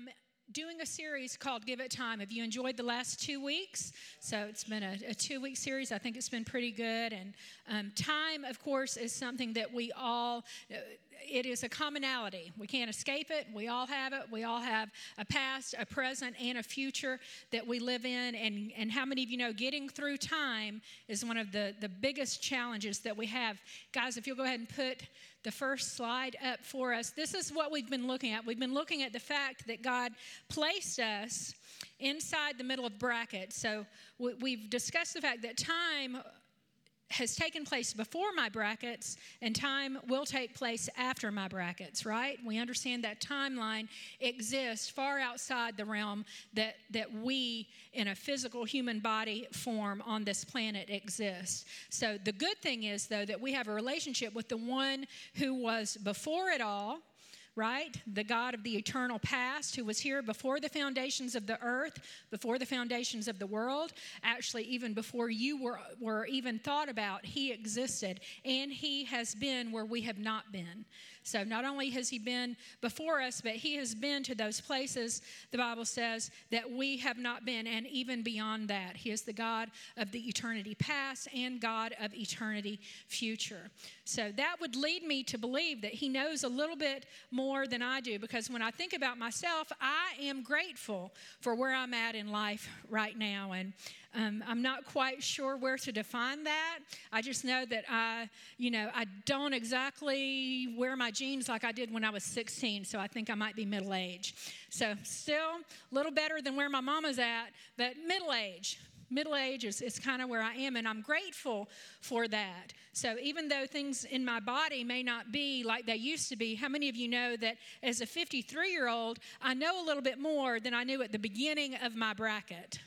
um, doing a series called Give It Time. Have you enjoyed the last two weeks? So it's been a, a two week series. I think it's been pretty good. And um, time, of course, is something that we all. Uh, it is a commonality. We can't escape it. We all have it. We all have a past, a present, and a future that we live in. And, and how many of you know getting through time is one of the, the biggest challenges that we have? Guys, if you'll go ahead and put the first slide up for us. This is what we've been looking at. We've been looking at the fact that God placed us inside the middle of brackets. So we've discussed the fact that time has taken place before my brackets and time will take place after my brackets, right? We understand that timeline exists far outside the realm that, that we in a physical human body form on this planet exist. So the good thing is, though, that we have a relationship with the one who was before it all right? The God of the eternal past who was here before the foundations of the earth, before the foundations of the world, actually, even before you were, were even thought about, He existed. And He has been where we have not been. So not only has He been before us, but He has been to those places, the Bible says, that we have not been, and even beyond that. He is the God of the eternity past and God of eternity future. So that would lead me to believe that He knows a little bit more than I do, because when I think about myself, I am grateful for where I'm at in life right now. And um, I'm not quite sure where to define that. I just know that I, you know, I don't exactly wear my jeans like I did when I was 16, so I think I might be middle age. So still a little better than where my mama's at, but middle age. Middle age is, is kind of where I am, and I'm grateful for that. So, even though things in my body may not be like they used to be, how many of you know that as a 53 year old, I know a little bit more than I knew at the beginning of my bracket?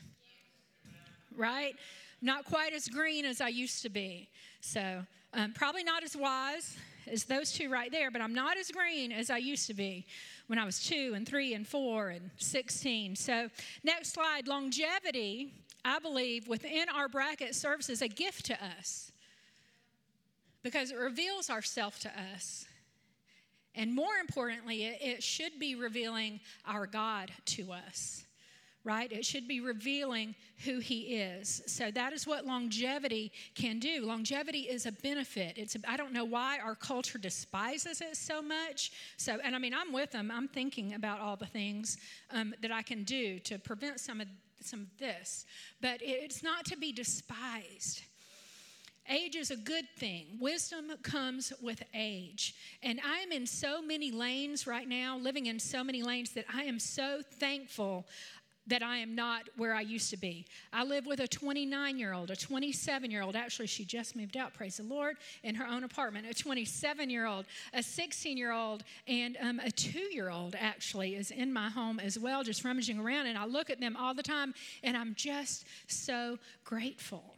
Right? Not quite as green as I used to be. So, um, probably not as wise as those two right there, but I'm not as green as I used to be when I was two and three and four and 16. So, next slide longevity, I believe, within our bracket serves as a gift to us because it reveals ourself to us. And more importantly, it, it should be revealing our God to us right? It should be revealing who he is. So that is what longevity can do. Longevity is a benefit. It's I don't know why our culture despises it so much. So and I mean I'm with them. I'm thinking about all the things um, that I can do to prevent some of some of this, but it's not to be despised. Age is a good thing. Wisdom comes with age. And I'm in so many lanes right now, living in so many lanes, that I am so thankful that I am not where I used to be. I live with a 29 year old, a 27 year old. Actually, she just moved out, praise the Lord, in her own apartment. A 27 year old, a 16 year old, and um, a two year old actually is in my home as well, just rummaging around. And I look at them all the time, and I'm just so grateful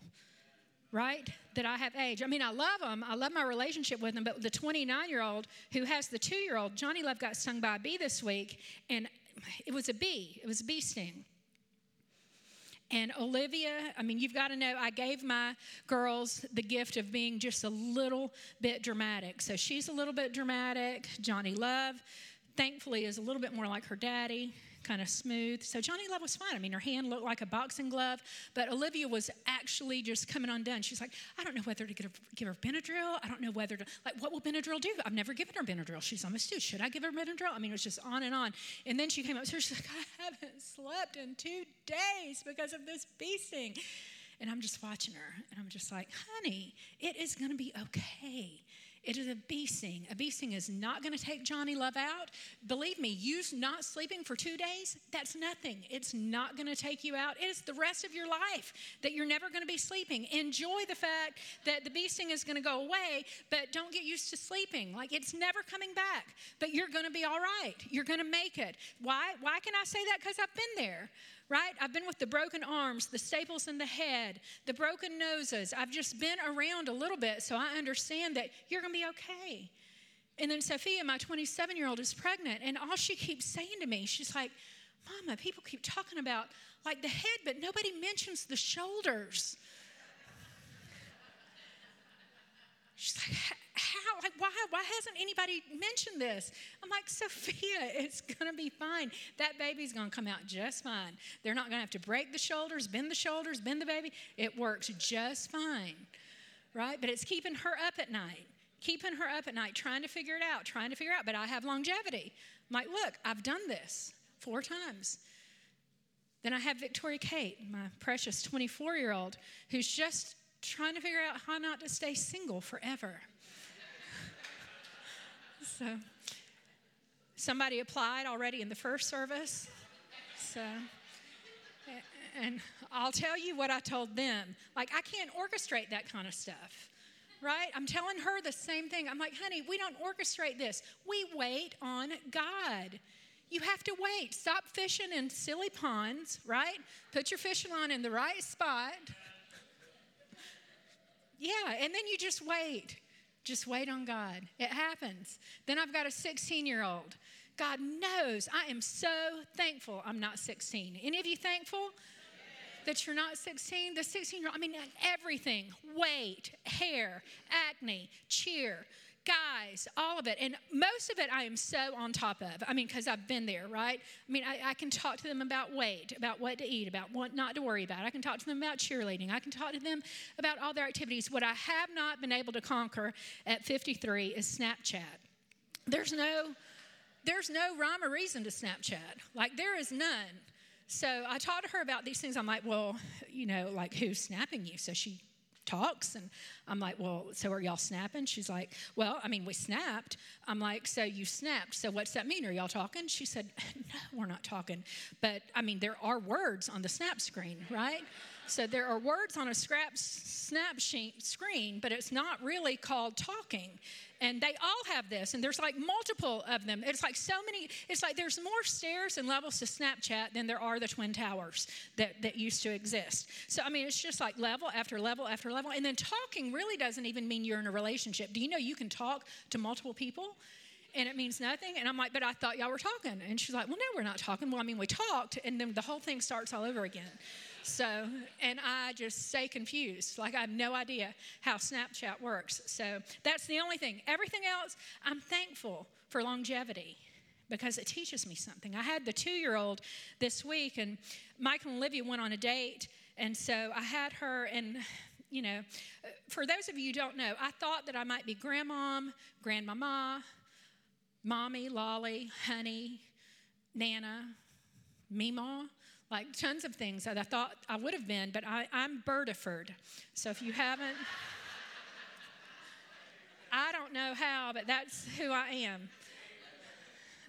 right? That I have age. I mean, I love them. I love my relationship with them. But the 29 year old who has the two year old, Johnny Love got stung by a bee this week, and it was a bee, it was a bee sting. And Olivia, I mean, you've got to know, I gave my girls the gift of being just a little bit dramatic. So she's a little bit dramatic. Johnny Love, thankfully, is a little bit more like her daddy kind of smooth. So Johnny Love was fine. I mean, her hand looked like a boxing glove, but Olivia was actually just coming undone. She's like, I don't know whether to give her, give her Benadryl. I don't know whether to, like, what will Benadryl do? I've never given her Benadryl. She's almost due. Should I give her Benadryl? I mean, it was just on and on. And then she came up to her, she's like, I haven't slept in two days because of this bee sting. And I'm just watching her, and I'm just like, honey, it is going to be okay. It is a bee sting. A bee sting is not going to take Johnny Love out. Believe me, you not sleeping for two days, that's nothing. It's not going to take you out. It is the rest of your life that you're never going to be sleeping. Enjoy the fact that the bee sting is going to go away, but don't get used to sleeping. Like it's never coming back, but you're going to be all right. You're going to make it. Why? Why can I say that? Because I've been there right? I've been with the broken arms, the staples in the head, the broken noses. I've just been around a little bit, so I understand that you're going to be okay. And then Sophia, my 27 year old, is pregnant, and all she keeps saying to me, she's like, Mama, people keep talking about like the head, but nobody mentions the shoulders. She's like, how? Like, why? Why hasn't anybody mentioned this? I'm like, Sophia, it's going to be fine. That baby's going to come out just fine. They're not going to have to break the shoulders, bend the shoulders, bend the baby. It works just fine, right? But it's keeping her up at night, keeping her up at night, trying to figure it out, trying to figure out. But I have longevity. I'm like, look, I've done this four times. Then I have Victoria Kate, my precious 24 year old, who's just trying to figure out how not to stay single forever. So, somebody applied already in the first service. So, and I'll tell you what I told them. Like, I can't orchestrate that kind of stuff, right? I'm telling her the same thing. I'm like, honey, we don't orchestrate this, we wait on God. You have to wait. Stop fishing in silly ponds, right? Put your fishing line in the right spot. Yeah, and then you just wait. Just wait on God. It happens. Then I've got a 16 year old. God knows I am so thankful I'm not 16. Any of you thankful? that you're not 16, the 16 year old, I mean, everything weight, hair, acne, cheer, guys, all of it. And most of it I am so on top of. I mean, because I've been there, right? I mean, I, I, can talk to them about weight, about what to eat, about what not to worry about. I can talk to them about cheerleading. I can talk to them about all their activities. What I have not been able to conquer at 53 is Snapchat. There's no, there's no rhyme or reason to Snapchat. Like, there is none. So I talked to her about these things. I'm like, well, you know, like who's snapping you? So she talks. And I'm like, well, so are y'all snapping? She's like, well, I mean, we snapped. I'm like, so you snapped. So what's that mean? Are y'all talking? She said, no, we're not talking. But I mean, there are words on the snap screen, right? So there are words on a scrap snap sheet screen, but it's not really called talking. And they all have this, and there's like multiple of them. It's like so many, it's like there's more stairs and levels to Snapchat than there are the Twin Towers that, that used to exist. So, I mean, it's just like level after level after level. And then talking really doesn't even mean you're in a relationship. Do you know you can talk to multiple people? and it means nothing. And I'm like, but I thought y'all were talking. And she's like, well, no, we're not talking. Well, I mean, we talked, and then the whole thing starts all over again. So, and I just stay confused. Like I have no idea how Snapchat works. So that's the only thing. Everything else, I'm thankful for longevity because it teaches me something. I had the two year old this week, and Michael and Olivia went on a date. And so I had her, and you know, for those of you who don't know, I thought that I might be grandmom, grandmama, mommy, lolly, honey, nana, mima like tons of things that I thought I would have been, but I, I'm Birdiford. So if you haven't, I don't know how, but that's who I am.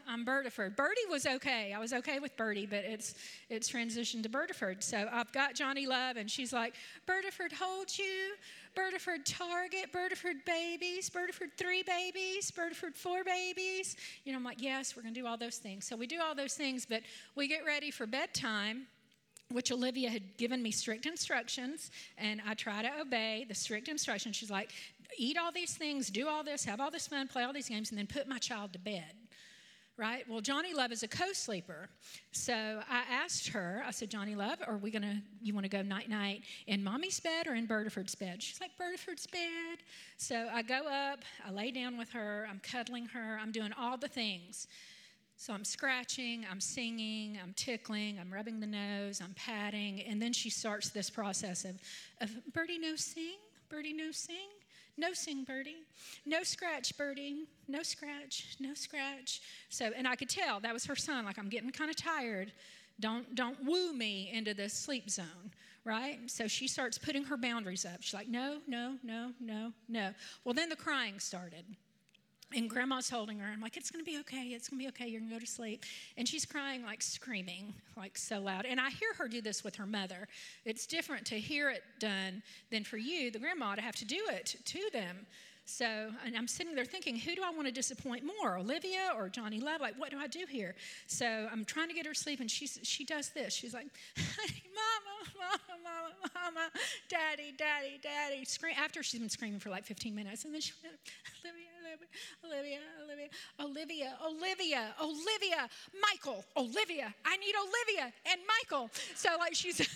I'm Birdiford. Birdie was okay. I was okay with Birdie, but it's it's transitioned to Birdiford. So I've got Johnny Love, and she's like, Birdiford holds you, Birdiford Target, Birdiford babies, Birdiford three babies, Birdiford four babies. You know, I'm like, yes, we're gonna do all those things. So we do all those things, but we get ready for bedtime which Olivia had given me strict instructions, and I try to obey the strict instructions. She's like, eat all these things, do all this, have all this fun, play all these games, and then put my child to bed right? Well, Johnny Love is a co-sleeper. So I asked her, I said, Johnny Love, are we gonna, you wanna go night night in mommy's bed or in Birdiford's bed? She's like, Birdiford's bed. So I go up, I lay down with her, I'm cuddling her, I'm doing all the things. So I'm scratching, I'm singing, I'm tickling, I'm rubbing the nose, I'm patting, and then she starts this process of, of Birdie no sing, Birdie no sing. No sing, Birdie. No scratch, Birdie. No scratch. No scratch. So, and I could tell that was her son. Like, I'm getting kind of tired. Don't don't woo me into this sleep zone, right? So she starts putting her boundaries up. She's like, no, no, no, no, no. Well, then the crying started. And grandma's holding her. I'm like, it's going to be okay. It's going to be okay. You're going to go to sleep. And she's crying, like screaming, like so loud. And I hear her do this with her mother. It's different to hear it done than for you, the grandma, to have to do it to them. So, and I'm sitting there thinking, who do I want to disappoint more, Olivia or Johnny Love? Like, what do I do here? So I'm trying to get her sleep, and she's, she does this. She's like, mama, mama, mama, mama, daddy, daddy, daddy. Scream, after she's been screaming for like 15 minutes, and then she went, Olivia, Olivia, Olivia, Olivia, Olivia, Olivia, Michael, Olivia. I need Olivia and Michael. So like she's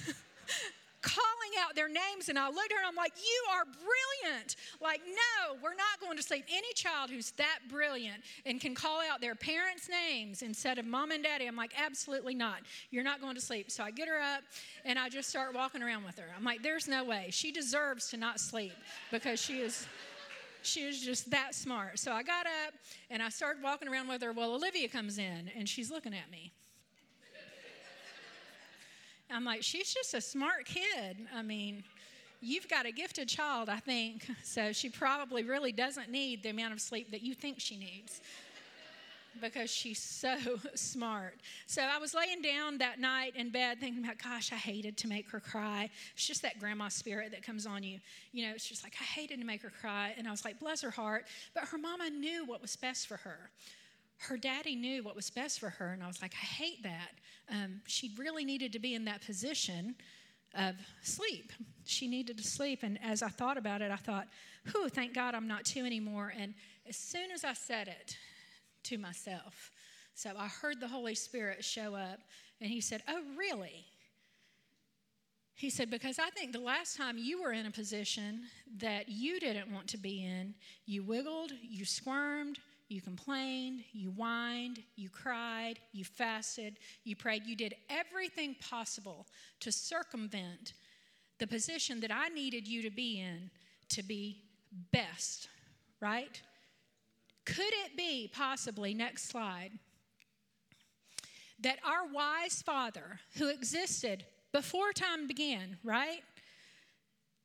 calling out their names. And I looked at her and I'm like, You are brilliant. Like, no, we're not going to sleep. Any child who's that brilliant and can call out their parents' names instead of mom and daddy, I'm like, Absolutely not. You're not going to sleep. So I get her up and I just start walking around with her. I'm like, There's no way. She deserves to not sleep because she is she was just that smart. So I got up and I started walking around with her. Well, Olivia comes in and she's looking at me. I'm like, she's just a smart kid. I mean, you've got a gifted child, I think. So she probably really doesn't need the amount of sleep that you think she needs because she's so smart. So I was laying down that night in bed thinking about, gosh, I hated to make her cry. It's just that grandma spirit that comes on you. You know, it's just like, I hated to make her cry. And I was like, bless her heart. But her mama knew what was best for her. Her daddy knew what was best for her. And I was like, I hate that. Um, she really needed to be in that position of sleep. She needed to sleep. And as I thought about it, I thought, whew, thank God I'm not two anymore. And as soon as I said it, to myself. So I heard the Holy Spirit show up, and he said, Oh, really? He said, Because I think the last time you were in a position that you didn't want to be in, you wiggled, you squirmed, you complained, you whined, you cried, you fasted, you prayed, you did everything possible to circumvent the position that I needed you to be in to be best, right? Could it be possibly, next slide, that our wise Father who existed before time began, right?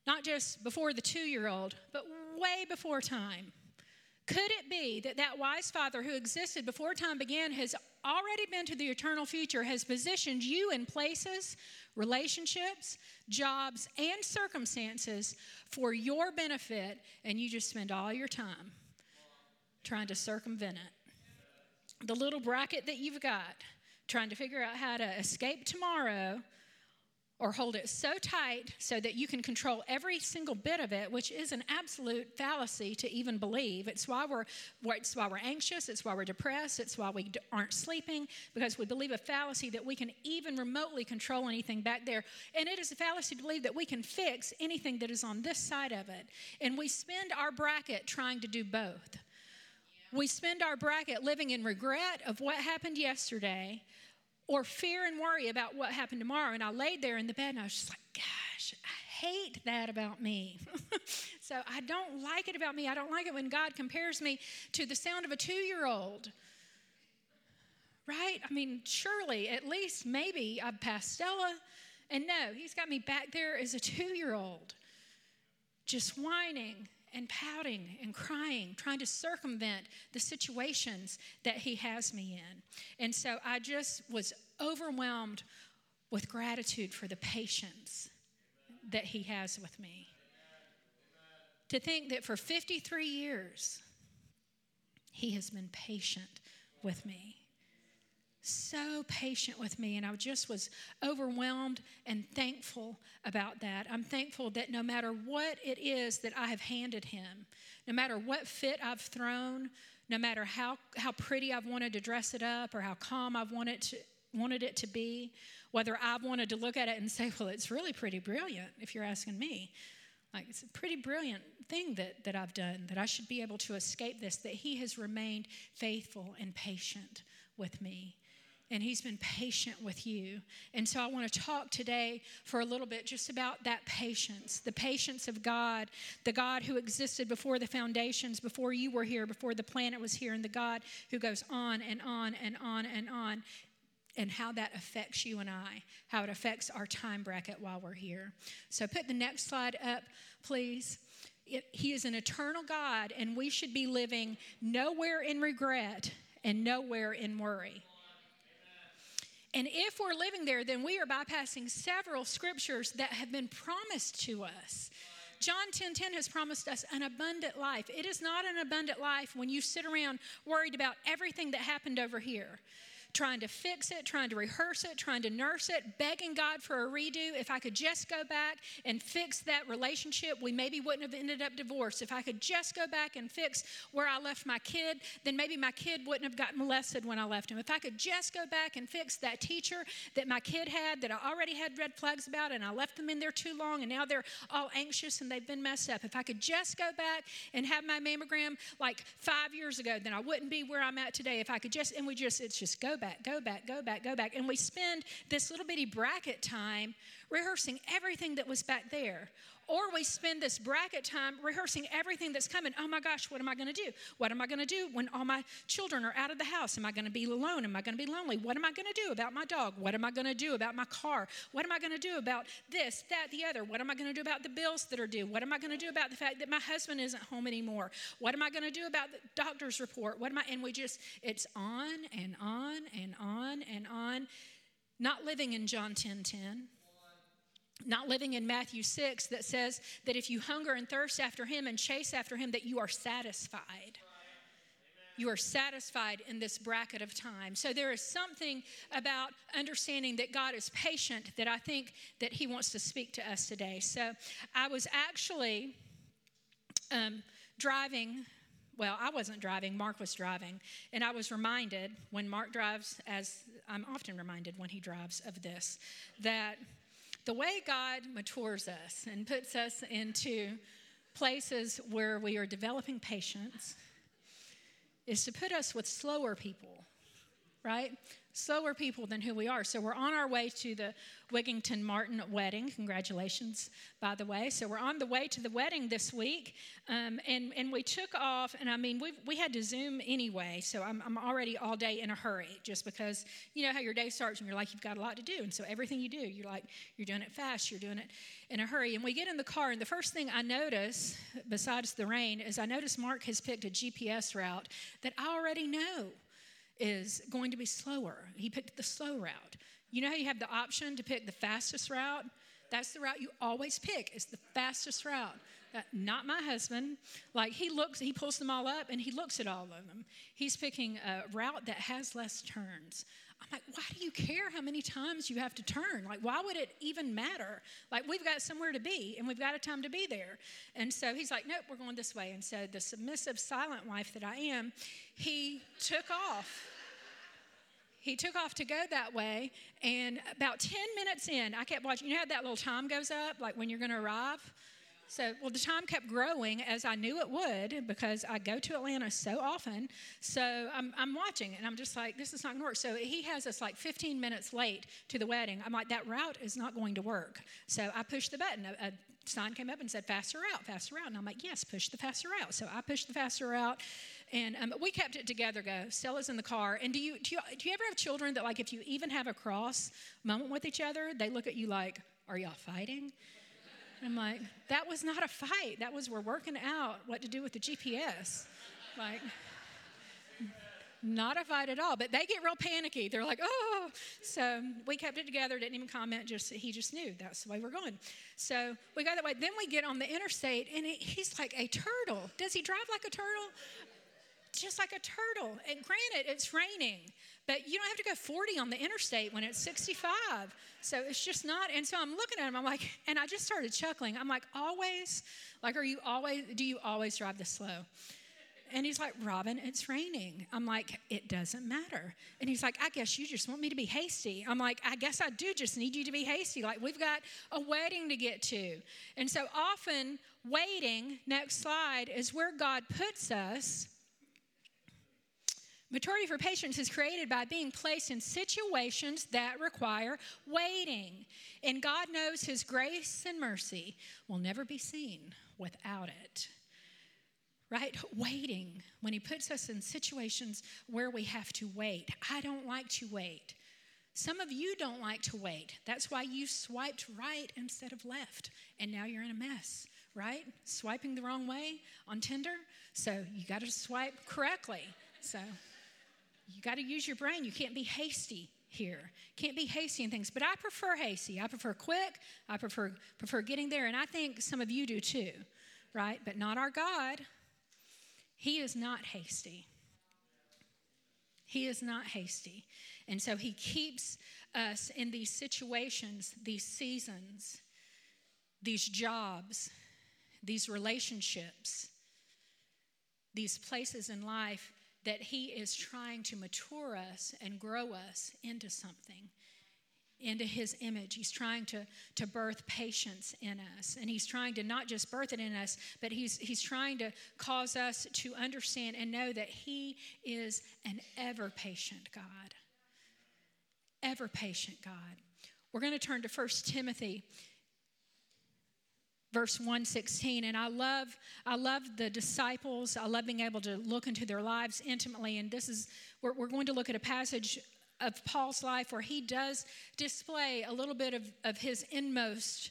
Not just before the two year old, but way before time. Could it be that that wise Father who existed before time began has already been to the eternal future, has positioned you in places, relationships, jobs, and circumstances for your benefit, and you just spend all your time trying to circumvent it. The little bracket that you've got, trying to figure out how to escape tomorrow or hold it so tight so that you can control every single bit of it, which is an absolute fallacy to even believe. It's why we're, it's why we're anxious, it's why we're depressed, it's why we aren't sleeping, because we believe a fallacy that we can even remotely control anything back there. And it is a fallacy to believe that we can fix anything that is on this side of it. And we spend our bracket trying to do both. We spend our bracket living in regret of what happened yesterday or fear and worry about what happened tomorrow. And I laid there in the bed and I was just like, gosh, I hate that about me. so I don't like it about me. I don't like it when God compares me to the sound of a two year old. Right? I mean, surely, at least maybe I've passed Stella. And no, he's got me back there as a two year old, just whining and pouting and crying, trying to circumvent the situations that He has me in. And so I just was overwhelmed with gratitude for the patience that He has with me. To think that for 53 years, He has been patient with me so patient with me, and I just was overwhelmed and thankful about that. I'm thankful that no matter what it is that I have handed him, no matter what fit I've thrown, no matter how, how pretty I've wanted to dress it up or how calm I've wanted, to, wanted it to be, whether I've wanted to look at it and say, well, it's really pretty brilliant, if you're asking me. Like, it's a pretty brilliant thing that, that I've done, that I should be able to escape this, that He has remained faithful and patient with me and he's been patient with you. And so I want to talk today for a little bit just about that patience, the patience of God, the God who existed before the foundations, before you were here, before the planet was here, and the God who goes on and on and on and on. And how that affects you and I, how it affects our time bracket while we're here. So, put the next slide up, please. He is an eternal God, and we should be living nowhere in regret and nowhere in worry. And if we're living there, then we are bypassing several scriptures that have been promised to us. John 10:10 10, 10 has promised us an abundant life. It is not an abundant life when you sit around worried about everything that happened over here. Trying to fix it, trying to rehearse it, trying to nurse it, begging God for a redo. If I could just go back and fix that relationship, we maybe wouldn't have ended up divorced. If I could just go back and fix where I left my kid, then maybe my kid wouldn't have gotten molested when I left him. If I could just go back and fix that teacher that my kid had that I already had red flags about and I left them in there too long and now they're all anxious and they've been messed up. If I could just go back and have my mammogram like five years ago, then I wouldn't be where I'm at today. If I could just, and we just, it's just go back, go back, go back, go back. And we spend this little bitty bracket time rehearsing everything that was back there. Or we spend this bracket time rehearsing everything that's coming. Oh my gosh, what am I going to do? What am I going to do when all my children are out of the house? Am I going to be alone? Am I going to be lonely? What am I going to do about my dog? What am I going to do about my car? What am I going to do about this, that, the other? What am I going to do about the bills that are due? What am I going to do about the fact that my husband isn't home anymore? What am I going to do about the doctor's report? What am I? And we just, it's on and on and on and on. Not living in John 10 10 not living in Matthew 6 that says that if you hunger and thirst after him and chase after him that you are satisfied. You are satisfied in this bracket of time. So there is something about understanding that God is patient that I think that he wants to speak to us today. So I was actually um, driving well, I wasn't driving, Mark was driving. And I was reminded when Mark drives, as I'm often reminded when he drives of this, that the way God matures us and puts us into places where we are developing patience is to put us with slower people, right? slower people than who we are. So we're on our way to the Wigington Martin wedding. Congratulations, by the way. So we're on the way to the wedding this week, um, and and we took off. And I mean, we we had to Zoom anyway, so I'm I'm already all day in a hurry, just because you know how your day starts and you're like you've got a lot to do, and so everything you do, you're like you're doing it fast, you're doing it in a hurry. And we get in the car, and the first thing I notice, besides the rain, is I notice Mark has picked a GPS route that I already know is going to be slower. He picked the slow route. You know how you have the option to pick the fastest route? That's the route you always pick. It's the fastest route. Uh, not my husband. Like he looks, he pulls them all up and he looks at all of them. He's picking a route that has less turns. I'm like, why do you care how many times you have to turn? Like, why would it even matter? Like, we've got somewhere to be and we've got a time to be there. And so he's like, nope, we're going this way. And so the submissive, silent wife that I am, he took off. He took off to go that way. And about 10 minutes in, I kept watching. You know how that little time goes up, like when you're going to arrive? So, well, the time kept growing as I knew it would because I go to Atlanta so often. So I'm, I'm watching and I'm just like, this is not going to work. So he has us like 15 minutes late to the wedding. I'm like, that route is not going to work. So I pushed the button. A, a sign came up and said, faster route, faster route. And I'm like, yes, push the faster route. So I pushed the faster route. And um, we kept it together, go. Stella's in the car. And do you, do you, do you ever have children that, like, if you even have a cross moment with each other, they look at you like, are y'all fighting? And I'm like, that was not a fight. That was, we're working out what to do with the GPS. Like, not a fight at all. But they get real panicky. They're like, oh. So we kept it together, didn't even comment. Just He just knew that's the way we're going. So we go that way. Then we get on the interstate, and it, he's like a turtle. Does he drive like a turtle? Just like a turtle. And granted, it's raining. But you don't have to go 40 on the interstate when it's 65. So it's just not. And so I'm looking at him, I'm like, and I just started chuckling. I'm like, always? Like, are you always, do you always drive this slow? And he's like, Robbyn, it's raining. I'm like, it doesn't matter. And he's like, I guess you just want me to be hasty. I'm like, I guess I do just need you to be hasty. Like, we've got a wedding to get to. And so often, waiting, next slide, is where God puts us Maturity for patience is created by being placed in situations that require waiting. And God knows His grace and mercy will never be seen without it. Right? Waiting. When He puts us in situations where we have to wait. I don't like to wait. Some of you don't like to wait. That's why you swiped right instead of left. And now you're in a mess, right? Swiping the wrong way on Tinder. So you got to swipe correctly. So you got to use your brain. You can't be hasty here. Can't be hasty in things. But I prefer hasty. I prefer quick. I prefer prefer getting there. And I think some of you do too, right? But not our God. He is not hasty. He is not hasty. And so he keeps us in these situations, these seasons, these jobs, these relationships, these places in life that he is trying to mature us and grow us into something into his image. He's trying to, to birth patience in us. And he's trying to not just birth it in us, but he's, he's trying to cause us to understand and know that he is an ever patient God. Ever patient God. We're going to turn to 1 Timothy verse 116 and i love i love the disciples. I love being able to look into their lives intimately and this is we're, we're going to look at a passage of Paul's life where he does display a little bit of, of his inmost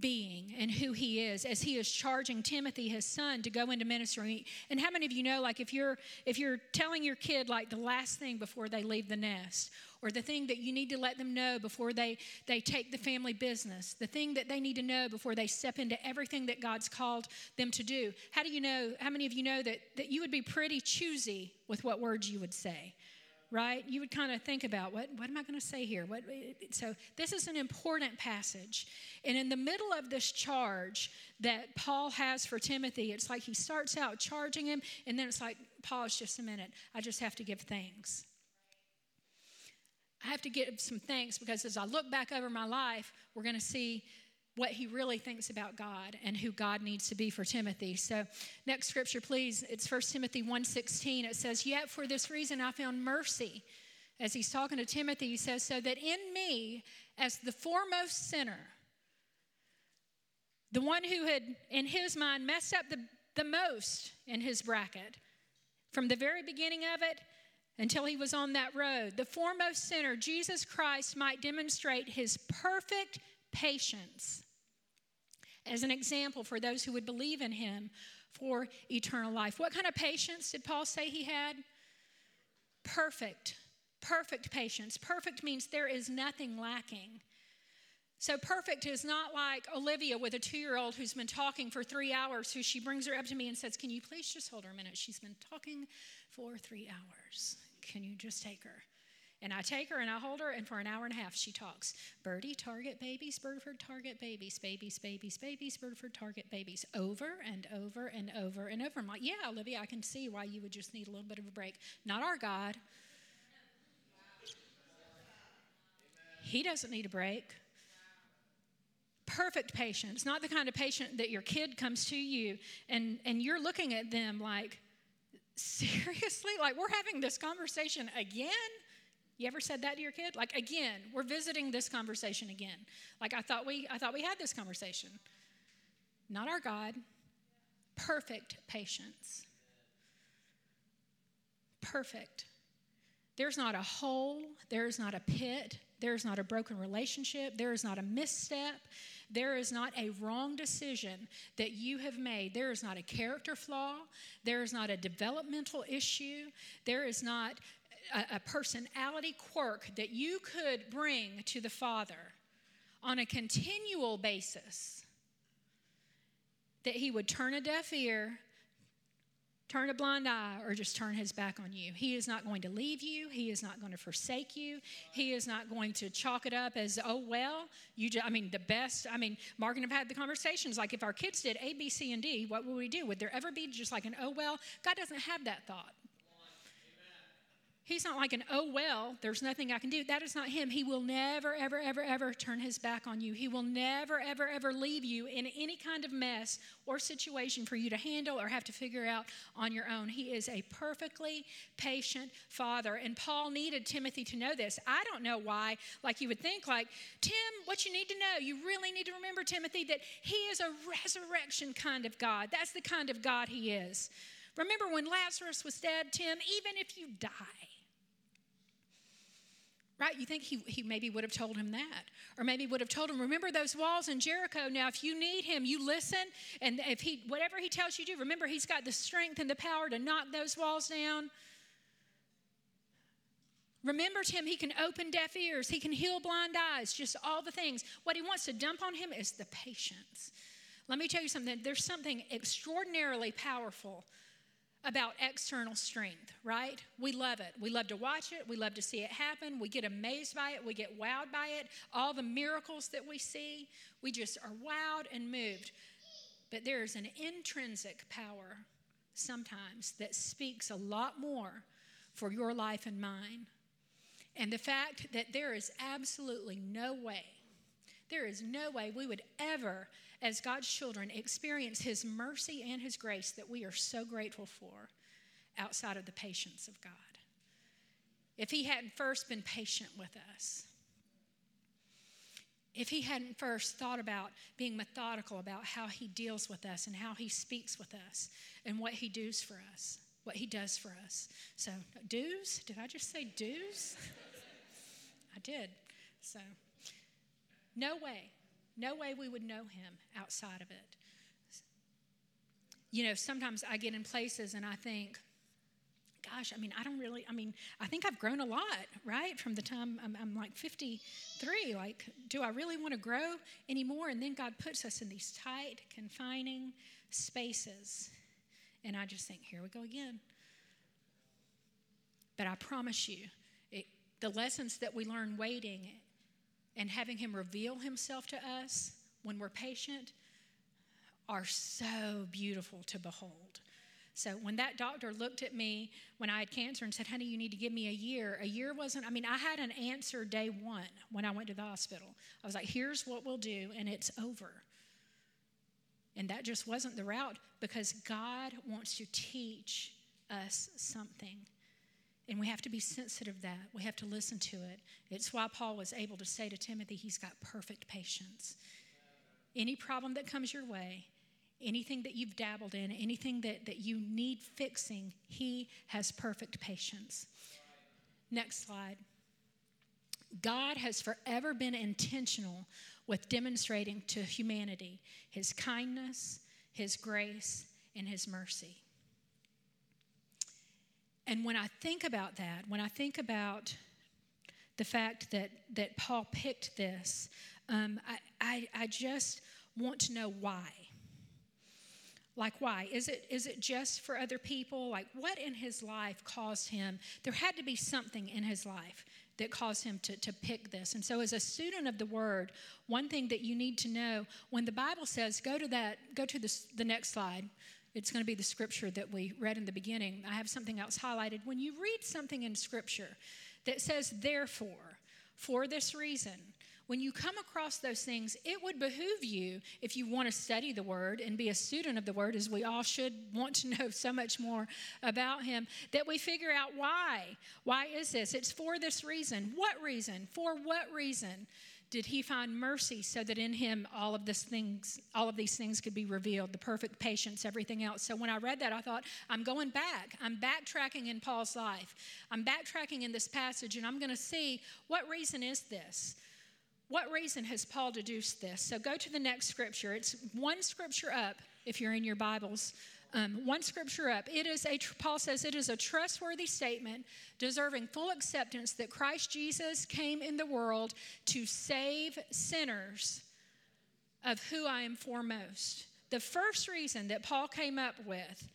being and who he is as he is charging timothy his son to go into ministry. And how many of you know like if you're if you're telling your kid like the last thing before they leave the nest or the thing that you need to let them know before they they take the family business the thing that they need to know before they step into everything that god's called them to do how do you know how many of you know that that you would be pretty choosy with what words you would say right? You would kind of think about what, what am I going to say here? What, so, this is an important passage. And in the middle of this charge that Paul has for Timothy, it's like he starts out charging him, and then it's like, pause just a minute. I just have to give thanks. I have to give some thanks because as I look back over my life, we're going to see what he really thinks about God and who God needs to be for Timothy. So, next scripture please, it's 1 Timothy 1:16. It says, "Yet for this reason I found mercy." As he's talking to Timothy, he says, "So that in me as the foremost sinner, the one who had in his mind messed up the, the most in his bracket, from the very beginning of it until he was on that road, the foremost sinner, Jesus Christ, might demonstrate his perfect patience as an example for those who would believe in him for eternal life. What kind of patience did Paul say he had? Perfect, perfect patience. Perfect means there is nothing lacking. So, perfect is not like Olivia with a two year old who's been talking for three hours, who she brings her up to me and says, Can you please just hold her a minute? She's been talking for three hours. Can you just take her? And I take her and I hold her, and for an hour and a half, she talks. Birdie, target babies, Birdford, target babies, babies, babies, babies, Birdford, target babies, over and over and over and over. I'm like, yeah, Olivia, I can see why you would just need a little bit of a break. Not our God. He doesn't need a break. Perfect patience, not the kind of patient that your kid comes to you and, and you're looking at them like, seriously? Like, we're having this conversation again? You ever said that to your kid? Like again, we're visiting this conversation again. Like I thought we I thought we had this conversation. Not our God. Perfect patience. Perfect. There's not a hole, there is not a pit, there is not a broken relationship, there is not a misstep, there is not a wrong decision that you have made. There is not a character flaw, there is not a developmental issue, there is not a, a personality quirk that you could bring to the Father on a continual basis, that He would turn a deaf ear, turn a blind eye, or just turn His back on you. He is not going to leave you. He is not going to forsake you. He is not going to chalk it up as, oh, well, you just, I mean, the best. I mean, Mark and I've had the conversations like if our kids did A, B, C, and D, what would we do? Would there ever be just like an, oh, well? God doesn't have that thought. He's not like an, oh, well, there's nothing I can do. That is not him. He will never, ever, ever, ever turn his back on you. He will never, ever, ever leave you in any kind of mess or situation for you to handle or have to figure out on your own. He is a perfectly patient father. And Paul needed Timothy to know this. I don't know why, like you would think, like, Tim, what you need to know, you really need to remember, Timothy, that he is a resurrection kind of God. That's the kind of God he is. Remember when Lazarus was dead, Tim? Even if you die, Right? You think he, he maybe would have told him that. Or maybe would have told him, remember those walls in Jericho. Now, if you need him, you listen. And if he, whatever he tells you to do, remember he's got the strength and the power to knock those walls down. Remember him, he can open deaf ears, he can heal blind eyes, just all the things. What he wants to dump on him is the patience. Let me tell you something there's something extraordinarily powerful about external strength, right? We love it. We love to watch it. We love to see it happen. We get amazed by it. We get wowed by it. All the miracles that we see, we just are wowed and moved. But there is an intrinsic power sometimes that speaks a lot more for your life and mine. And the fact that there is absolutely no way, there is no way we would ever, as God's children, experience His mercy and His grace that we are so grateful for outside of the patience of God. If He hadn't first been patient with us, if he hadn't first thought about being methodical about how he deals with us and how he speaks with us and what he does for us, what he does for us. So, dues? Did I just say dues? I did. So, no way, no way we would know him outside of it. You know, sometimes I get in places and I think, gosh, I mean, I don't really, I mean, I think I've grown a lot, right? From the time I'm, I'm like 53. Like, do I really want to grow anymore? And then God puts us in these tight, confining spaces. And I just think, here we go again. But I promise you, it, the lessons that we learn waiting and having Him reveal Himself to us when we're patient are so beautiful to behold. So when that doctor looked at me when I had cancer and said, honey, you need to give me a year, a year wasn't, I mean, I had an answer day one when I went to the hospital. I was like, here's what we'll do, and it's over. And that just wasn't the route because God wants to teach us something. And we have to be sensitive that. We have to listen to it. It's why Paul was able to say to Timothy, he's got perfect patience. Any problem that comes your way, anything that you've dabbled in, anything that, that you need fixing, He has perfect patience. Next slide. God has forever been intentional with demonstrating to humanity His kindness, His grace, and His mercy. And when I think about that, when I think about the fact that, that Paul picked this, um, I, I, I just want to know why. Like, why? Is it, is it just for other people? Like, what in his life caused him? There had to be something in his life that caused him to, to pick this. And so, as a student of the word, one thing that you need to know when the Bible says, go to that, go to this, the next slide. It's going to be the scripture that we read in the beginning. I have something else highlighted. When you read something in scripture that says, therefore, for this reason, when you come across those things, it would behoove you, if you want to study the Word and be a student of the Word, as we all should want to know so much more about Him, that we figure out why. Why is this? It's for this reason. What reason? For what reason? Did he find mercy so that in him all of this things all of these things could be revealed the perfect patience everything else so when i read that i thought i'm going back i'm backtracking in paul's life i'm backtracking in this passage and i'm going to see what reason is this what reason has Paul deduced this? So go to the next scripture. It's one scripture up if you're in your Bibles. Um, one scripture up. It is a Paul says it is a trustworthy statement, deserving full acceptance that Christ Jesus came in the world to save sinners, of who I am foremost. The first reason that Paul came up with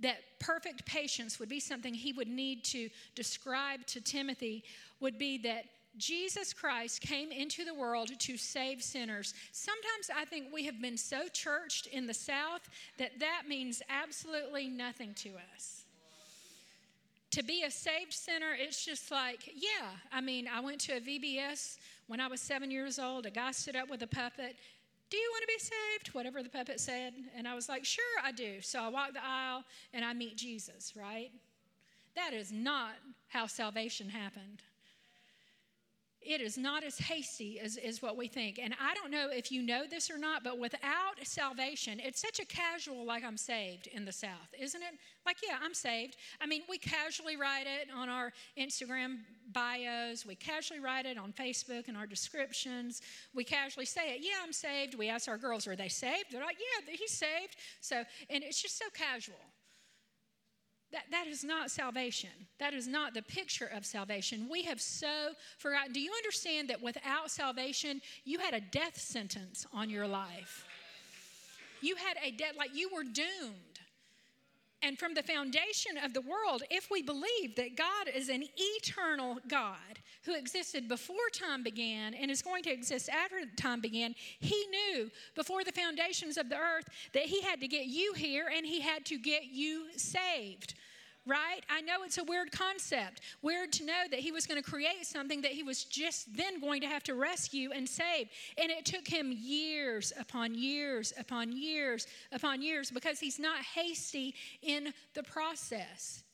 that perfect patience would be something he would need to describe to Timothy would be that Jesus Christ came into the world to save sinners. Sometimes I think we have been so churched in the South that that means absolutely nothing to us. To be a saved sinner, it's just like, yeah. I mean, I went to a VBS when I was seven years old. A guy stood up with a puppet. Do you want to be saved? Whatever the puppet said. And I was like, sure, I do. So I walk the aisle and I meet Jesus, right? That is not how salvation happened it is not as hasty as, as what we think. And I don't know if you know this or not, but without salvation, it's such a casual, like I'm saved in the South, isn't it? Like, yeah, I'm saved. I mean, we casually write it on our Instagram bios, we casually write it on Facebook in our descriptions. We casually say it, yeah, I'm saved. We ask our girls, are they saved? They're like, yeah, he's saved. So, and it's just so casual. That, that is not salvation. That is not the picture of salvation. We have so forgotten. Do you understand that without salvation, you had a death sentence on your life? You had a death, like you were doomed. And from the foundation of the world, if we believe that God is an eternal God who existed before time began and is going to exist after time began, He knew before the foundations of the earth that He had to get you here and He had to get you saved right? I know it's a weird concept. Weird to know that he was going to create something that he was just then going to have to rescue and save. And it took him years upon years upon years upon years because he's not hasty in the process.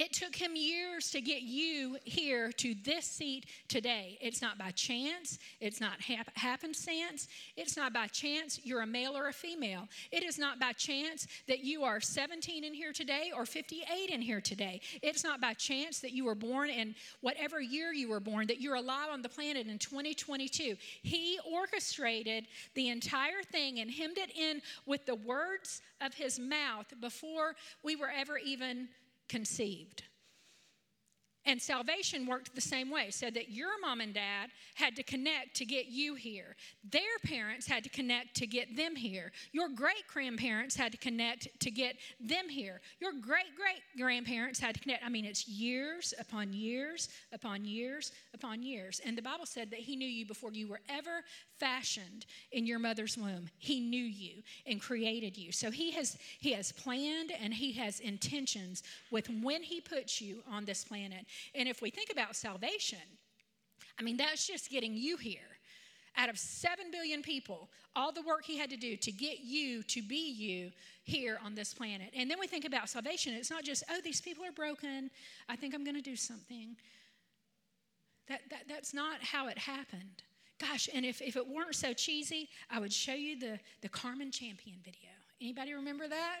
It took him years to get you here to this seat today. It's not by chance. It's not hap- happenstance. It's not by chance you're a male or a female. It is not by chance that you are 17 in here today or 58 in here today. It's not by chance that you were born in whatever year you were born, that you're alive on the planet in 2022. He orchestrated the entire thing and hemmed it in with the words of his mouth before we were ever even conceived. And salvation worked the same way, so that your mom and dad had to connect to get you here. Their parents had to connect to get them here. Your great grandparents had to connect to get them here. Your great great grandparents had to connect. I mean, it's years upon years upon years upon years. And the Bible said that He knew you before you were ever fashioned in your mother's womb. He knew you and created you. So He has He has planned and He has intentions with when He puts you on this planet. And if we think about salvation, I mean, that's just getting you here. Out of 7 billion people, all the work he had to do to get you to be you here on this planet. And then we think about salvation. It's not just, oh, these people are broken. I think I'm going to do something. That, that, that's not how it happened. Gosh, and if, if it weren't so cheesy, I would show you the, the Carmen Champion video. Anybody remember that?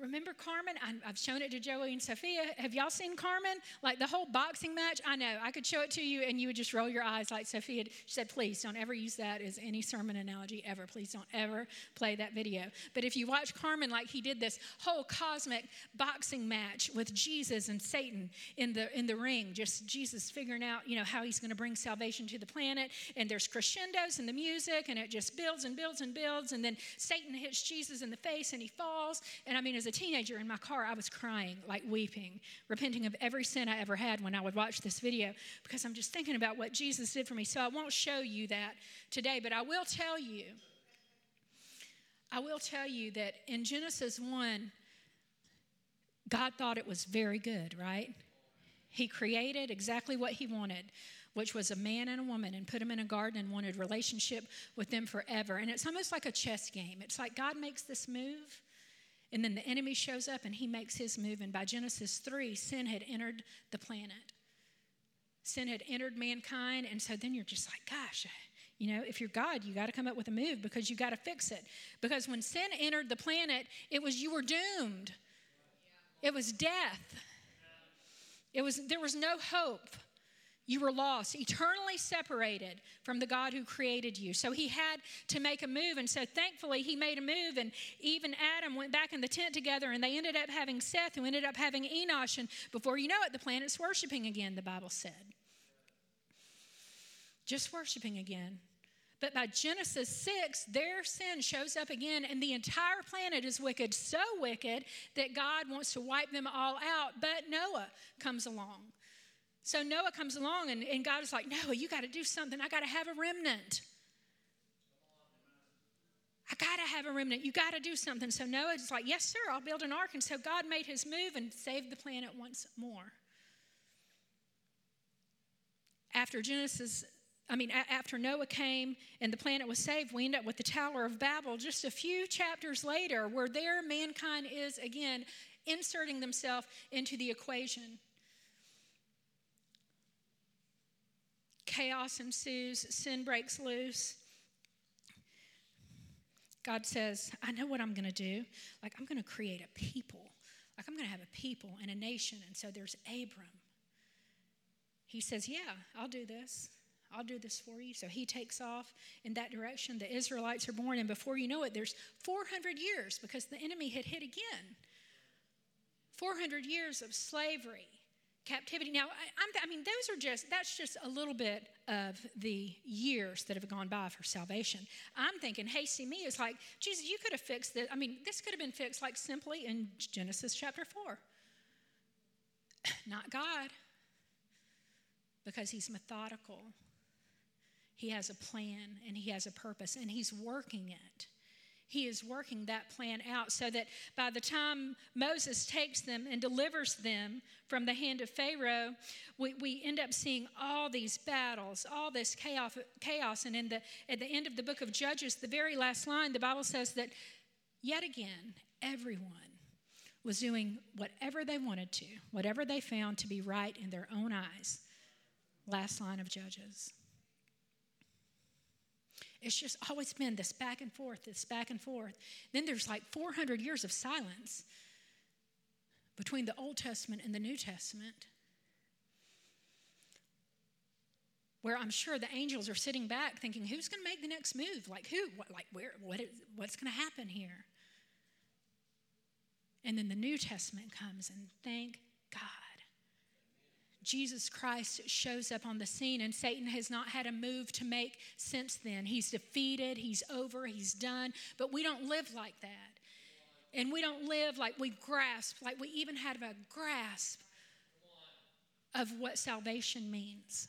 Remember Carmen? I've shown it to Joey and Sophia. Have y'all seen Carmen? Like the whole boxing match? I know. I could show it to you and you would just roll your eyes like Sophia. She said, please don't ever use that as any sermon analogy ever. Please don't ever play that video. But if you watch Carmen, like he did this whole cosmic boxing match with Jesus and Satan in the, in the ring, just Jesus figuring out, you know, how he's going to bring salvation to the planet. And there's crescendos in the music and it just builds and builds and builds. And then Satan hits Jesus in the face and he falls. And I mean, as a teenager in my car, I was crying, like weeping, repenting of every sin I ever had when I would watch this video because I'm just thinking about what Jesus did for me. So I won't show you that today, but I will tell you, I will tell you that in Genesis 1, God thought it was very good, right? He created exactly what He wanted which was a man and a woman, and put them in a garden and wanted relationship with them forever. And it's almost like a chess game. It's like God makes this move, and then the enemy shows up and he makes his move. And by Genesis 3, sin had entered the planet. Sin had entered mankind. And so then you're just like, gosh, you know, if you're God, you got to come up with a move because you got to fix it. Because when sin entered the planet, it was you were doomed. It was death. It was there was no hope. You were lost, eternally separated from the God who created you. So he had to make a move. And so thankfully, he made a move. And even Adam went back in the tent together, and they ended up having Seth, who ended up having Enosh. And before you know it, the planet's worshiping again, the Bible said. Just worshiping again. But by Genesis 6, their sin shows up again, and the entire planet is wicked, so wicked that God wants to wipe them all out. But Noah comes along. So Noah comes along and, and God is like, Noah, you got to do something. I got to have a remnant. I got to have a remnant. You got to do something. So Noah is like, Yes, sir, I'll build an ark. And so God made his move and saved the planet once more. After Genesis, I mean, after Noah came and the planet was saved, we end up with the Tower of Babel just a few chapters later, where there mankind is again inserting themselves into the equation. Chaos ensues, sin breaks loose. God says, I know what I'm going to do. Like, I'm going to create a people. Like, I'm going to have a people and a nation. And so there's Abram. He says, Yeah, I'll do this. I'll do this for you. So he takes off in that direction. The Israelites are born, and before you know it, there's 400 years because the enemy had hit again. 400 years of slavery captivity. Now, I, I, mean, those are just, that's just a little bit of the years that have gone by for salvation. I'm thinking, hasty me is like, Jesus, you could have fixed this. I mean, this could have been fixed like simply in Genesis chapter 4. Not God, because He's methodical. He has a plan and He has a purpose, and He's working it. He is working that plan out so that by the time Moses takes them and delivers them from the hand of Pharaoh, we, we end up seeing all these battles, all this chaos. chaos. And in the, at the end of the book of Judges, the very last line, the Bible says that yet again, everyone was doing whatever they wanted to, whatever they found to be right in their own eyes. Last line of Judges. It's just always been this back and forth, this back and forth. Then there's like 400 years of silence between the Old Testament and the New Testament, where I'm sure the angels are sitting back thinking, who's going to make the next move? Like, who? What, like, where? What is, what's going to happen here? And then the New Testament comes, and thank. Jesus Christ shows up on the scene, and Satan has not had a move to make since then. He's defeated, he's over, he's done. But we don't live like that. And we don't live like we grasp, like we even have a grasp of what salvation means.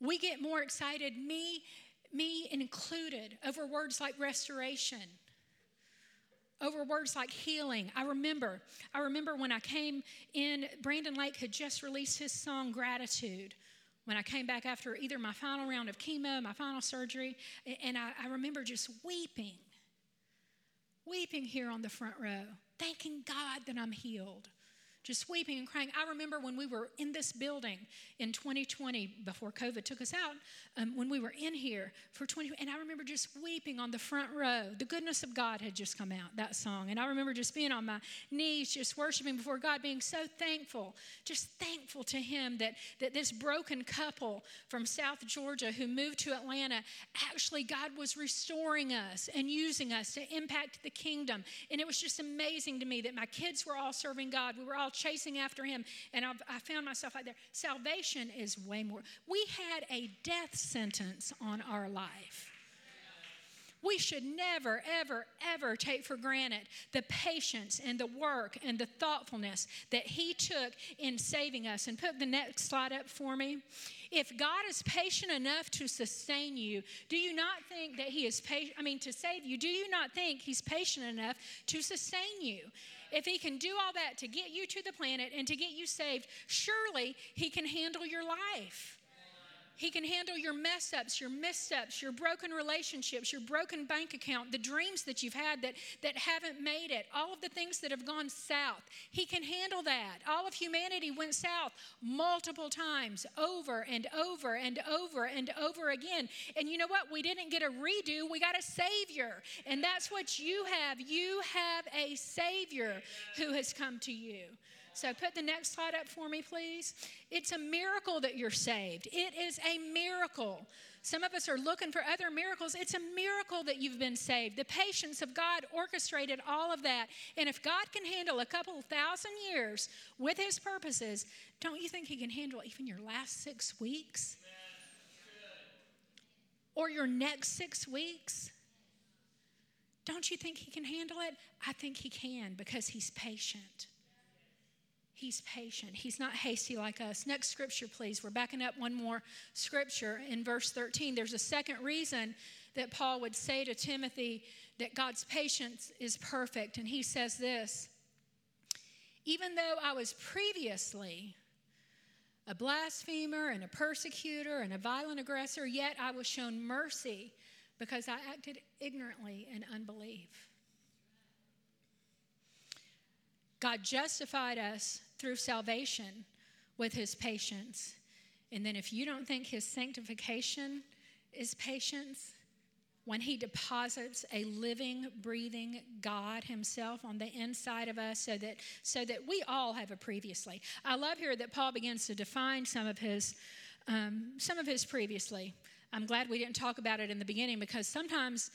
We get more excited, me, me included, over words like restoration over words like healing. I remember, I remember when I came in, Brandon Lake had just released his song Gratitude. When I came back after either my final round of chemo, my final surgery, and I, I remember just weeping, weeping here on the front row, thanking God that I'm healed just weeping and crying. I remember when we were in this building in 2020, before COVID took us out, um, when we were in here for 20, and I remember just weeping on the front row. The goodness of God had just come out, that song. And I remember just being on my knees, just worshiping before God, being so thankful, just thankful to Him that, that this broken couple from South Georgia who moved to Atlanta, actually, God was restoring us and using us to impact the kingdom. And it was just amazing to me that my kids were all serving God. We were all chasing after him. And I've, i found myself out there. Salvation is way more. We had a death sentence on our life. We should never, ever, ever take for granted the patience and the work and the thoughtfulness that He took in saving us. And put the next slide up for me. If God is patient enough to sustain you, do you not think that He is patient? I mean, to save you, do you not think He's patient enough to sustain you? If He can do all that to get you to the planet and to get you saved, surely He can handle your life. He can handle your mess ups, your missteps, your broken relationships, your broken bank account, the dreams that you've had that, that haven't made it, all of the things that have gone south. He can handle that. All of humanity went south multiple times, over and over and over and over again. And you know what? We didn't get a redo, we got a Savior. And that's what you have. You have a Savior who has come to you. So put the next slide up for me, please. It's a miracle that you're saved. It is a miracle. Some of us are looking for other miracles. It's a miracle that you've been saved. The patience of God orchestrated all of that. And if God can handle a couple thousand years with His purposes, don't you think He can handle even your last six weeks? Or your next six weeks? Don't you think He can handle it? I think He can because He's patient. He's patient. He's not hasty like us. Next scripture, please. We're backing up one more scripture in verse 13. There's a second reason that Paul would say to Timothy that God's patience is perfect. And he says this Even though I was previously a blasphemer and a persecutor and a violent aggressor, yet I was shown mercy because I acted ignorantly in unbelief. God justified us through salvation with his patience. And then if you don't think his sanctification is patience, when he deposits a living breathing god himself on the inside of us so that so that we all have a previously i love here that paul begins to define some of his um, some of his previously i'm glad we didn't talk about it in the beginning because sometimes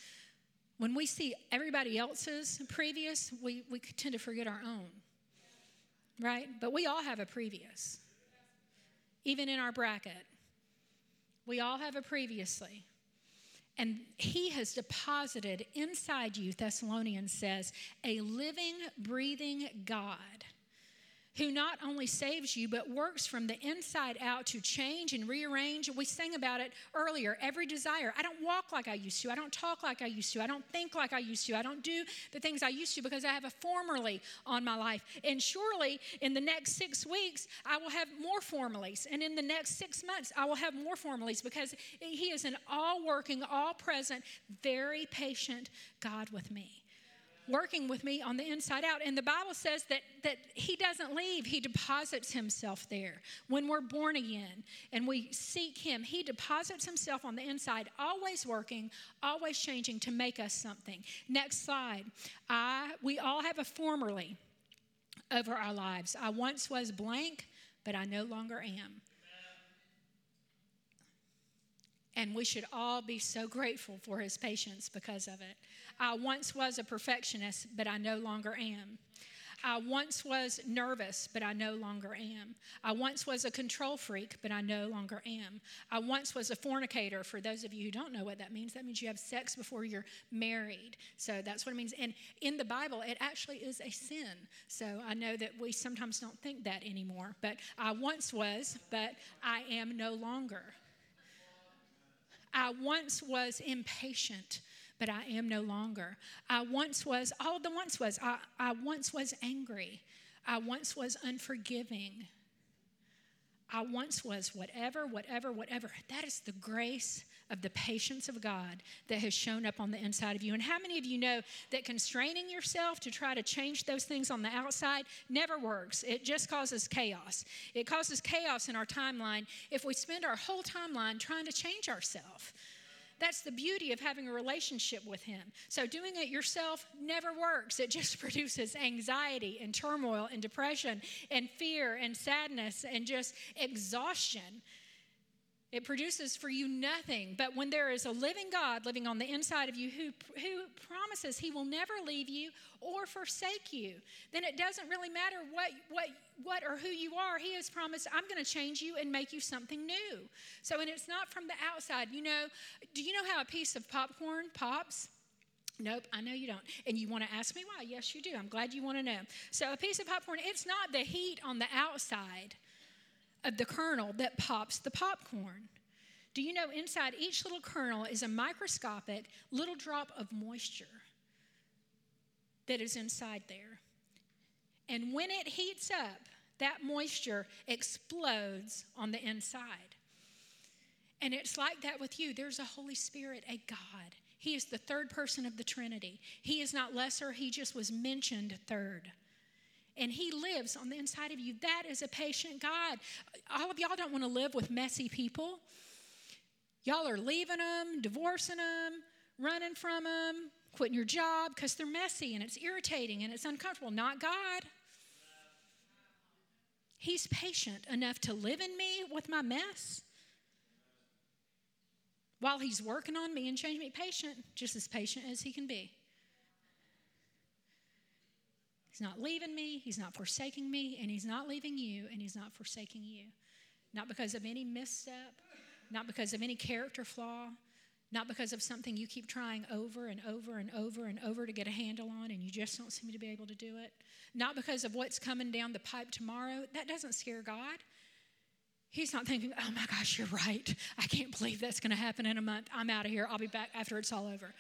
when we see everybody else's previous, we, we tend to forget our own. right? But we all have a previous, even in our bracket. We all have a previously. And he has deposited inside you, Thessalonians says, a living, breathing God who not only saves you, but works from the inside out to change and rearrange. We sang about it earlier every desire. I don't walk like I used to. I don't talk like I used to. I don't think like I used to. I don't do the things I used to because I have a formerly on my life. And surely in the next six weeks, I will have more formalies. And in the next six months, I will have more formalies because He is an all working, all present, very patient God with me working with me on the inside out. And the Bible says that, that He doesn't leave, He deposits Himself there. When we're born again and we seek Him, He deposits Himself on the inside, always working, always changing to make us something. Next slide. I, we all have a formerly over our lives. I once was blank, but I no longer am. And we should all be so grateful for his patience because of it. I once was a perfectionist, but I no longer am. I once was nervous, but I no longer am. I once was a control freak, but I no longer am. I once was a fornicator. For those of you who don't know what that means, that means you have sex before you're married. So that's what it means. And in the Bible, it actually is a sin. So I know that we sometimes don't think that anymore. But I once was, but I am no longer. I once was impatient, but I am no longer. I once was, all the once was, I, I once was angry. I once was unforgiving. I once was whatever, whatever, whatever. That is the grace of the patience of God that has shown up on the inside of you. And how many of you know that constraining yourself to try to change those things on the outside never works? It just causes chaos. It causes chaos in our timeline if we spend our whole timeline trying to change ourselves. That's the beauty of having a relationship with Him. So, doing it yourself never works. It just produces anxiety and turmoil and depression and fear and sadness and just exhaustion. It produces for you nothing. But when there is a living God living on the inside of you who, who promises he will never leave you or forsake you, then it doesn't really matter what, what, what or who you are. He has promised, I'm going to change you and make you something new. So, and it's not from the outside. You know, do you know how a piece of popcorn pops? Nope, I know you don't. And you want to ask me why? Yes, you do. I'm glad you want to know. So, a piece of popcorn, it's not the heat on the outside of the kernel that pops the popcorn. Do you know inside each little kernel is a microscopic little drop of moisture that is inside there? And when it heats up, that moisture explodes on the inside. And it's like that with you. There's a Holy Spirit, a God. He is the third person of the Trinity. He is not lesser, he just was mentioned third and He lives on the inside of you. That is a patient God. All of y'all don't want to live with messy people. Y'all are leaving them, divorcing them, running from them, quitting your job because they're messy and it's irritating and it's uncomfortable. Not God. He's patient enough to live in me with my mess while He's working on me and changing me. Patient, just as patient as He can be. He's not leaving me, He's not forsaking me, and He's not leaving you, and He's not forsaking you. Not because of any misstep, not because of any character flaw, not because of something you keep trying over and over and over and over to get a handle on and you just don't seem to be able to do it. Not because of what's coming down the pipe tomorrow. That doesn't scare God. He's not thinking, oh my gosh, you're right. I can't believe that's going to happen in a month. I'm out of here. I'll be back after it's all over.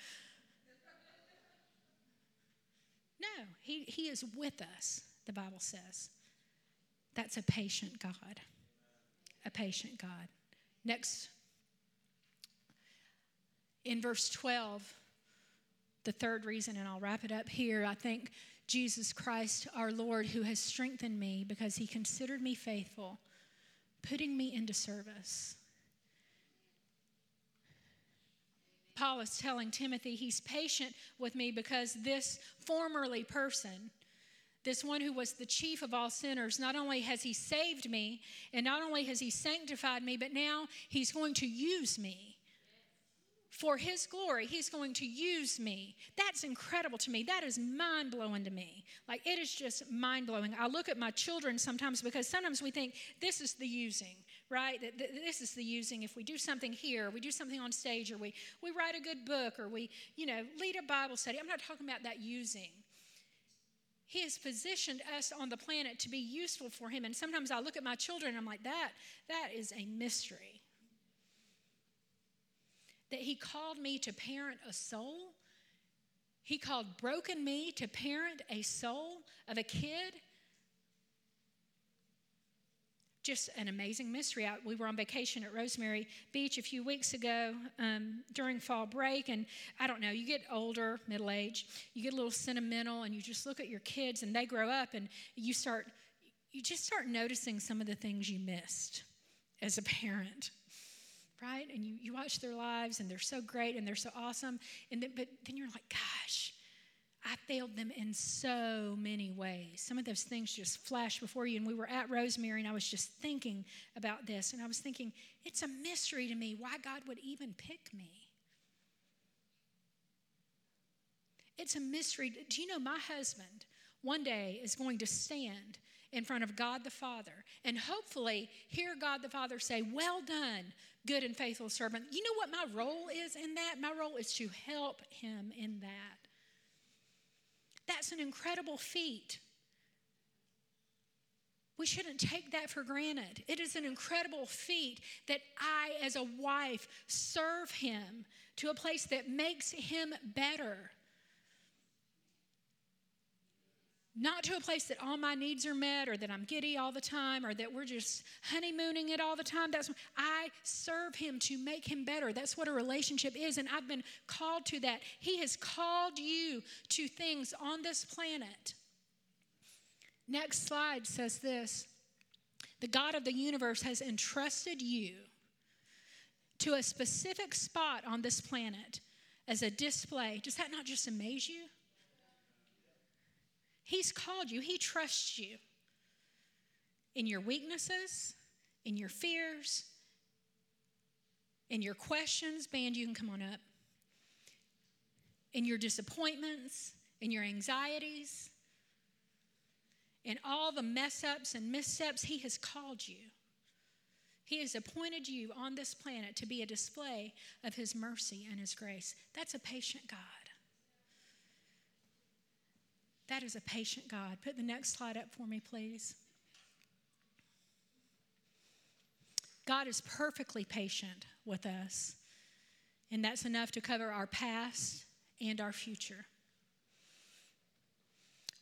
No, he, he is with us, the Bible says. That's a patient God. A patient God. Next, in verse 12, the third reason, and I'll wrap it up here, I think Jesus Christ, our Lord, who has strengthened me because he considered me faithful, putting me into service. Paul is telling Timothy he's patient with me because this formerly person, this one who was the chief of all sinners, not only has he saved me and not only has he sanctified me, but now he's going to use me for his glory. He's going to use me. That's incredible to me. That is mind blowing to me. Like it is just mind blowing i look at my children sometimes because sometimes we think this is the using right that this is the using if we do something here we do something on stage or we we write a good book or we you know lead a bible study i'm not talking about that using he has positioned us on the planet to be useful for him and sometimes i look at my children and i'm like that that is a mystery that He called me to parent a soul. He called broken me to parent a soul of a kid. Just an amazing mystery. We were on vacation at Rosemary Beach a few weeks ago um, during fall break, and I don't know, you get older, middle age, you get a little sentimental, and you just look at your kids and they grow up, and you start, you just start noticing some of the things you missed as a parent right? And you, you watch their lives and they're so great and they're so awesome. And then, but then you're like, gosh, I failed them in so many ways. Some of those things just flash before you. And we were at Rosemary and I was just thinking about this. And I was thinking, it's a mystery to me why God would even pick me. It's a mystery. Do you know my husband one day is going to stand in front of God the Father and hopefully hear God the Father say, Well done, good and faithful servant. You know what my role is in that? My role is to help him in that. That's an incredible feat. We shouldn't take that for granted. It is an incredible feat that I, as a wife, serve him to a place that makes him better. Not to a place that all my needs are met or that I'm giddy all the time or that we're just honeymooning it all the time. That's I serve him to make him better. That's what a relationship is and I've been called to that. He has called you to things on this planet. Next slide says this. The God of the universe has entrusted you to a specific spot on this planet as a display. Does that not just amaze you? He's called you, He trusts you in your weaknesses, in your fears, in your questions. Band, you can come on up. In your disappointments, in your anxieties, in all the mess ups and missteps, He has called you. He has appointed you on this planet to be a display of His mercy and His grace. That's a patient God. That is a patient God. Put the next slide up for me, please. God is perfectly patient with us, and that's enough to cover our past and our future.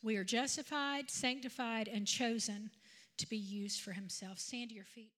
We are justified, sanctified, and chosen to be used for Himself. Stand to your feet.